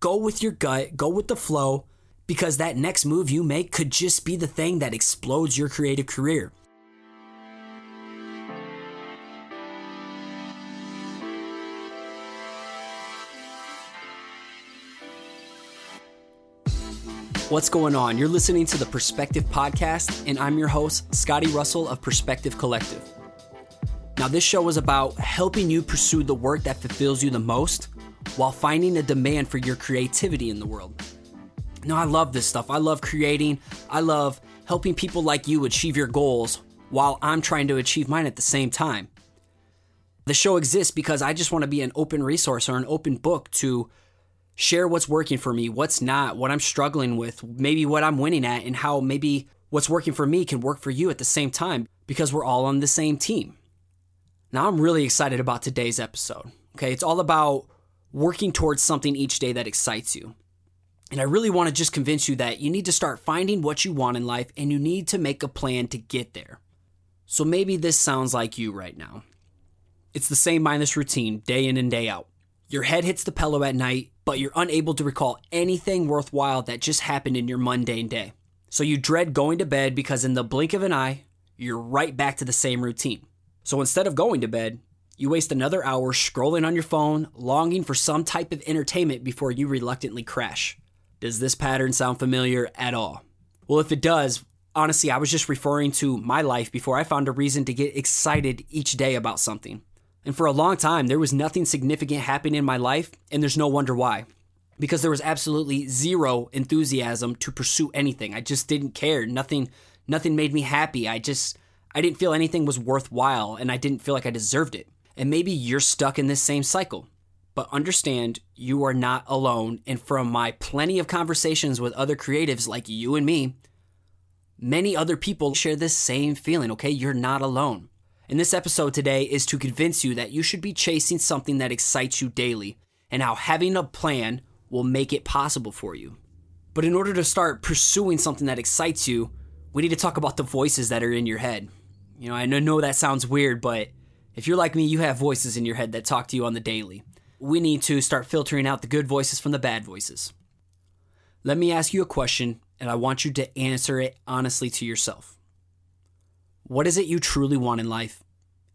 Go with your gut, go with the flow, because that next move you make could just be the thing that explodes your creative career. What's going on? You're listening to the Perspective Podcast, and I'm your host, Scotty Russell of Perspective Collective. Now, this show is about helping you pursue the work that fulfills you the most while finding a demand for your creativity in the world. Now, I love this stuff. I love creating, I love helping people like you achieve your goals while I'm trying to achieve mine at the same time. The show exists because I just want to be an open resource or an open book to share what's working for me, what's not, what I'm struggling with, maybe what I'm winning at, and how maybe what's working for me can work for you at the same time because we're all on the same team. Now, I'm really excited about today's episode. Okay, it's all about working towards something each day that excites you. And I really want to just convince you that you need to start finding what you want in life and you need to make a plan to get there. So maybe this sounds like you right now. It's the same mindless routine day in and day out. Your head hits the pillow at night, but you're unable to recall anything worthwhile that just happened in your mundane day. So you dread going to bed because in the blink of an eye, you're right back to the same routine. So instead of going to bed, you waste another hour scrolling on your phone, longing for some type of entertainment before you reluctantly crash. Does this pattern sound familiar at all? Well, if it does, honestly, I was just referring to my life before I found a reason to get excited each day about something. And for a long time, there was nothing significant happening in my life, and there's no wonder why. Because there was absolutely zero enthusiasm to pursue anything. I just didn't care. Nothing nothing made me happy. I just I didn't feel anything was worthwhile and I didn't feel like I deserved it. And maybe you're stuck in this same cycle. But understand you are not alone. And from my plenty of conversations with other creatives like you and me, many other people share this same feeling, okay? You're not alone. And this episode today is to convince you that you should be chasing something that excites you daily and how having a plan will make it possible for you. But in order to start pursuing something that excites you, we need to talk about the voices that are in your head. You know, I know that sounds weird, but if you're like me, you have voices in your head that talk to you on the daily. We need to start filtering out the good voices from the bad voices. Let me ask you a question, and I want you to answer it honestly to yourself. What is it you truly want in life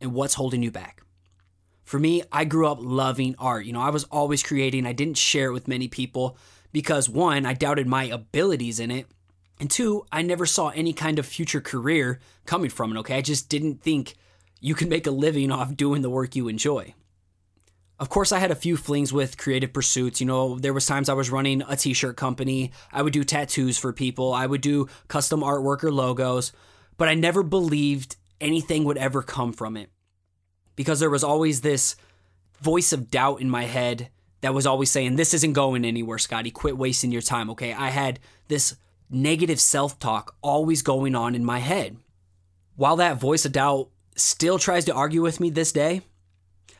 and what's holding you back? For me, I grew up loving art. You know, I was always creating. I didn't share it with many people because one, I doubted my abilities in it. And two, I never saw any kind of future career coming from it, okay? I just didn't think you can make a living off doing the work you enjoy. Of course, I had a few flings with creative pursuits. You know, there was times I was running a t-shirt company. I would do tattoos for people. I would do custom artwork or logos but I never believed anything would ever come from it because there was always this voice of doubt in my head that was always saying, This isn't going anywhere, Scotty. Quit wasting your time, okay? I had this negative self talk always going on in my head. While that voice of doubt still tries to argue with me this day,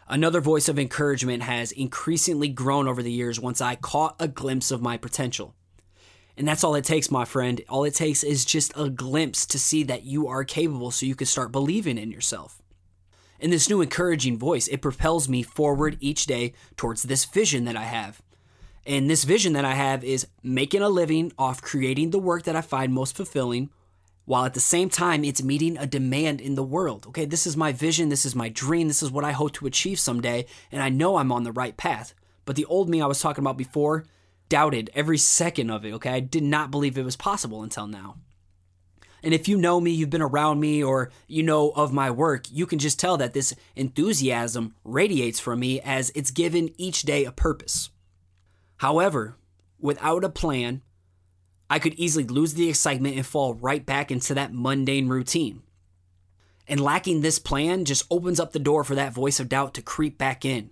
another voice of encouragement has increasingly grown over the years once I caught a glimpse of my potential. And that's all it takes, my friend. All it takes is just a glimpse to see that you are capable so you can start believing in yourself. And this new encouraging voice, it propels me forward each day towards this vision that I have. And this vision that I have is making a living off creating the work that I find most fulfilling, while at the same time it's meeting a demand in the world. Okay, this is my vision, this is my dream, this is what I hope to achieve someday, and I know I'm on the right path. But the old me I was talking about before, doubted every second of it, okay? I did not believe it was possible until now. And if you know me, you've been around me, or you know of my work, you can just tell that this enthusiasm radiates from me as it's given each day a purpose. However, without a plan, I could easily lose the excitement and fall right back into that mundane routine. And lacking this plan just opens up the door for that voice of doubt to creep back in.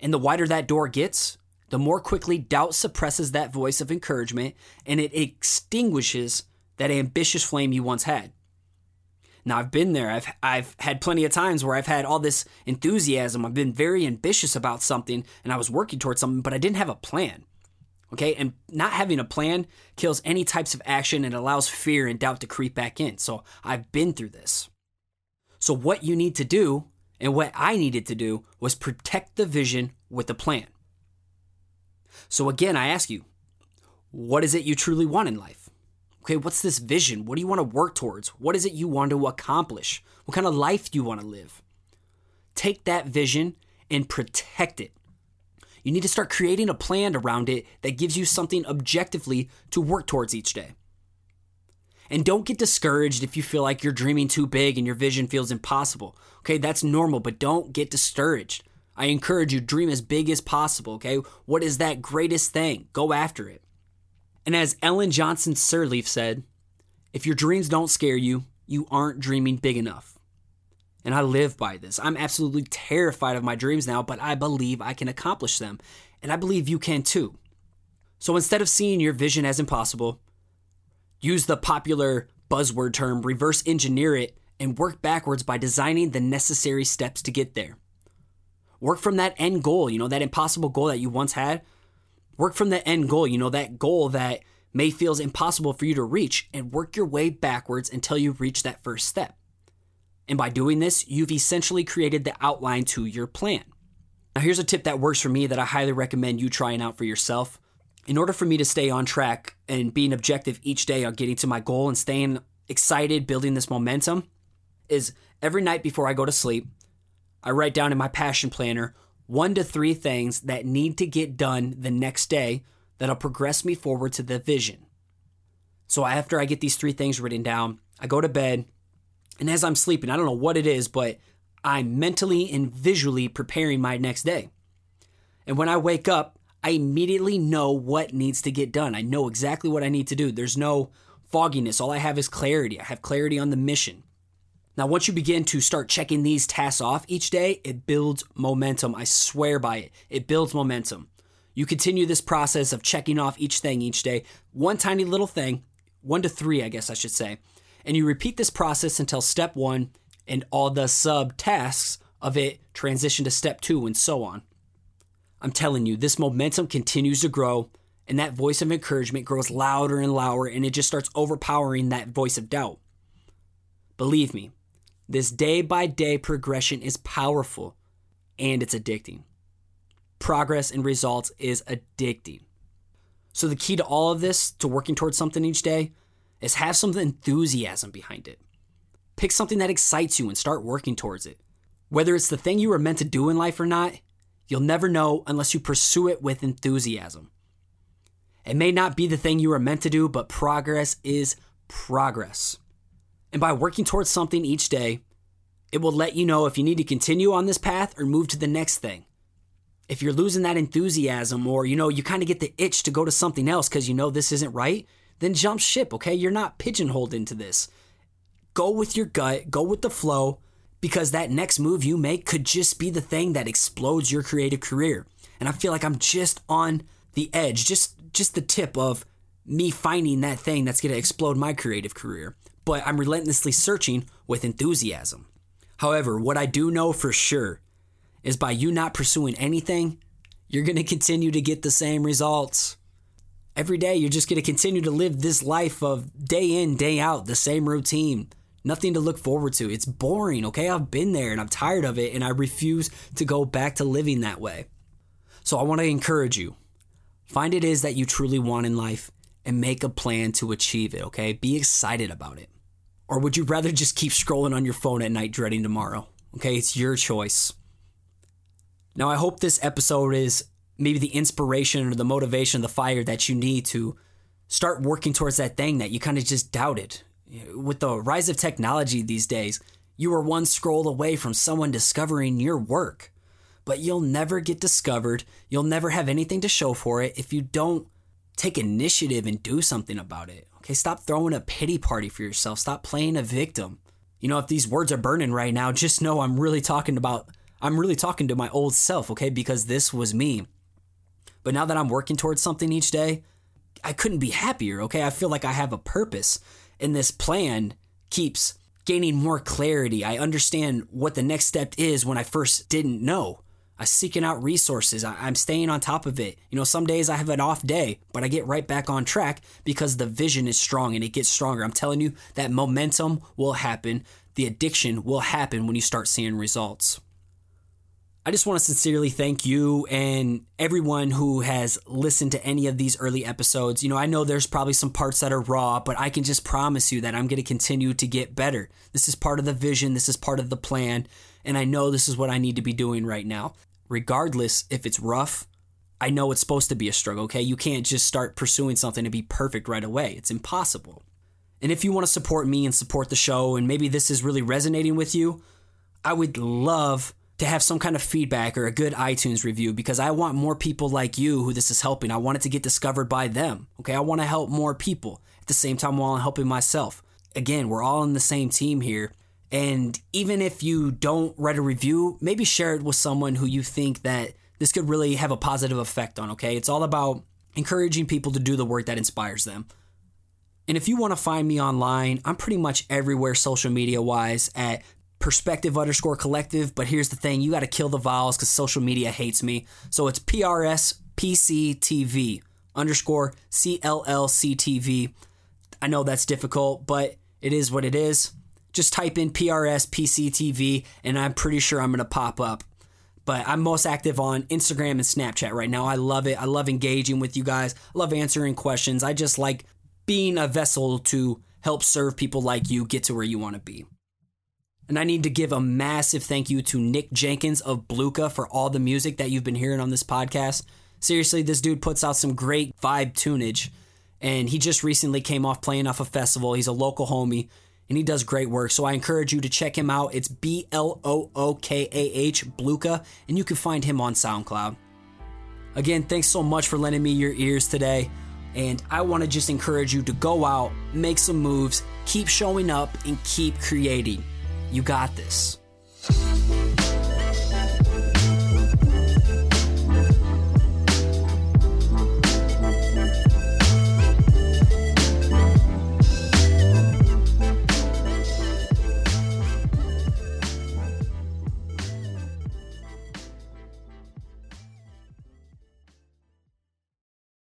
And the wider that door gets, the more quickly doubt suppresses that voice of encouragement and it extinguishes that ambitious flame you once had. Now I've been there. I've I've had plenty of times where I've had all this enthusiasm. I've been very ambitious about something and I was working towards something, but I didn't have a plan. Okay? And not having a plan kills any types of action and allows fear and doubt to creep back in. So I've been through this. So what you need to do and what I needed to do was protect the vision with a plan. So again, I ask you, what is it you truly want in life? Okay, what's this vision? What do you want to work towards? What is it you want to accomplish? What kind of life do you want to live? Take that vision and protect it. You need to start creating a plan around it that gives you something objectively to work towards each day. And don't get discouraged if you feel like you're dreaming too big and your vision feels impossible. Okay, that's normal, but don't get discouraged. I encourage you dream as big as possible, okay? What is that greatest thing? Go after it. And as Ellen Johnson Sirleaf said, if your dreams don't scare you, you aren't dreaming big enough. And I live by this. I'm absolutely terrified of my dreams now, but I believe I can accomplish them. And I believe you can too. So instead of seeing your vision as impossible, use the popular buzzword term reverse engineer it and work backwards by designing the necessary steps to get there. Work from that end goal, you know, that impossible goal that you once had. Work from the end goal, you know, that goal that may feels impossible for you to reach and work your way backwards until you reach that first step. And by doing this, you've essentially created the outline to your plan. Now, here's a tip that works for me that I highly recommend you trying out for yourself. In order for me to stay on track and being objective each day on getting to my goal and staying excited, building this momentum, is every night before I go to sleep, I write down in my passion planner one to three things that need to get done the next day that'll progress me forward to the vision. So after I get these three things written down, I go to bed and as I'm sleeping, I don't know what it is, but I'm mentally and visually preparing my next day. And when I wake up, I immediately know what needs to get done. I know exactly what I need to do. There's no fogginess. All I have is clarity. I have clarity on the mission. Now, once you begin to start checking these tasks off each day, it builds momentum. I swear by it. It builds momentum. You continue this process of checking off each thing each day, one tiny little thing, one to three, I guess I should say. And you repeat this process until step one and all the sub tasks of it transition to step two and so on. I'm telling you, this momentum continues to grow and that voice of encouragement grows louder and louder and it just starts overpowering that voice of doubt. Believe me, this day by day progression is powerful and it's addicting. Progress and results is addicting. So, the key to all of this, to working towards something each day, is have some enthusiasm behind it. Pick something that excites you and start working towards it. Whether it's the thing you were meant to do in life or not, you'll never know unless you pursue it with enthusiasm. It may not be the thing you were meant to do, but progress is progress. And by working towards something each day, it will let you know if you need to continue on this path or move to the next thing. If you're losing that enthusiasm or you know you kind of get the itch to go to something else cuz you know this isn't right, then jump ship, okay? You're not pigeonholed into this. Go with your gut, go with the flow, because that next move you make could just be the thing that explodes your creative career. And I feel like I'm just on the edge, just just the tip of me finding that thing that's going to explode my creative career. But I'm relentlessly searching with enthusiasm. However, what I do know for sure is by you not pursuing anything, you're going to continue to get the same results every day you're just going to continue to live this life of day in, day out, the same routine. Nothing to look forward to. It's boring, okay? I've been there and I'm tired of it and I refuse to go back to living that way. So I want to encourage you. Find it is that you truly want in life and make a plan to achieve it, okay? Be excited about it. Or would you rather just keep scrolling on your phone at night dreading tomorrow? Okay, it's your choice. Now, I hope this episode is maybe the inspiration or the motivation, the fire that you need to start working towards that thing that you kind of just doubted. With the rise of technology these days, you are one scroll away from someone discovering your work. But you'll never get discovered. You'll never have anything to show for it if you don't take initiative and do something about it. Okay, stop throwing a pity party for yourself. Stop playing a victim. You know, if these words are burning right now, just know I'm really talking about I'm really talking to my old self, okay? Because this was me. But now that I'm working towards something each day, I couldn't be happier, okay? I feel like I have a purpose, and this plan keeps gaining more clarity. I understand what the next step is when I first didn't know. I'm seeking out resources. I'm staying on top of it. You know, some days I have an off day, but I get right back on track because the vision is strong and it gets stronger. I'm telling you that momentum will happen. The addiction will happen when you start seeing results. I just want to sincerely thank you and everyone who has listened to any of these early episodes. You know, I know there's probably some parts that are raw, but I can just promise you that I'm going to continue to get better. This is part of the vision, this is part of the plan, and I know this is what I need to be doing right now. Regardless if it's rough, I know it's supposed to be a struggle, okay? You can't just start pursuing something to be perfect right away. It's impossible. And if you want to support me and support the show, and maybe this is really resonating with you, I would love to have some kind of feedback or a good iTunes review because I want more people like you who this is helping. I want it to get discovered by them. Okay. I want to help more people at the same time while I'm helping myself. Again, we're all in the same team here. And even if you don't write a review, maybe share it with someone who you think that this could really have a positive effect on. Okay. It's all about encouraging people to do the work that inspires them. And if you want to find me online, I'm pretty much everywhere social media wise at perspective underscore collective. But here's the thing you got to kill the vowels because social media hates me. So it's PRSPCTV underscore CLLCTV. I know that's difficult, but it is what it is. Just type in PRSPCTV and I'm pretty sure I'm going to pop up. But I'm most active on Instagram and Snapchat right now. I love it. I love engaging with you guys. I love answering questions. I just like being a vessel to help serve people like you get to where you want to be. And I need to give a massive thank you to Nick Jenkins of Blookah for all the music that you've been hearing on this podcast. Seriously, this dude puts out some great vibe tunage. And he just recently came off playing off a festival. He's a local homie and he does great work. So I encourage you to check him out. It's B L O O K A H, Blookah, and you can find him on SoundCloud. Again, thanks so much for lending me your ears today. And I want to just encourage you to go out, make some moves, keep showing up, and keep creating. You got this.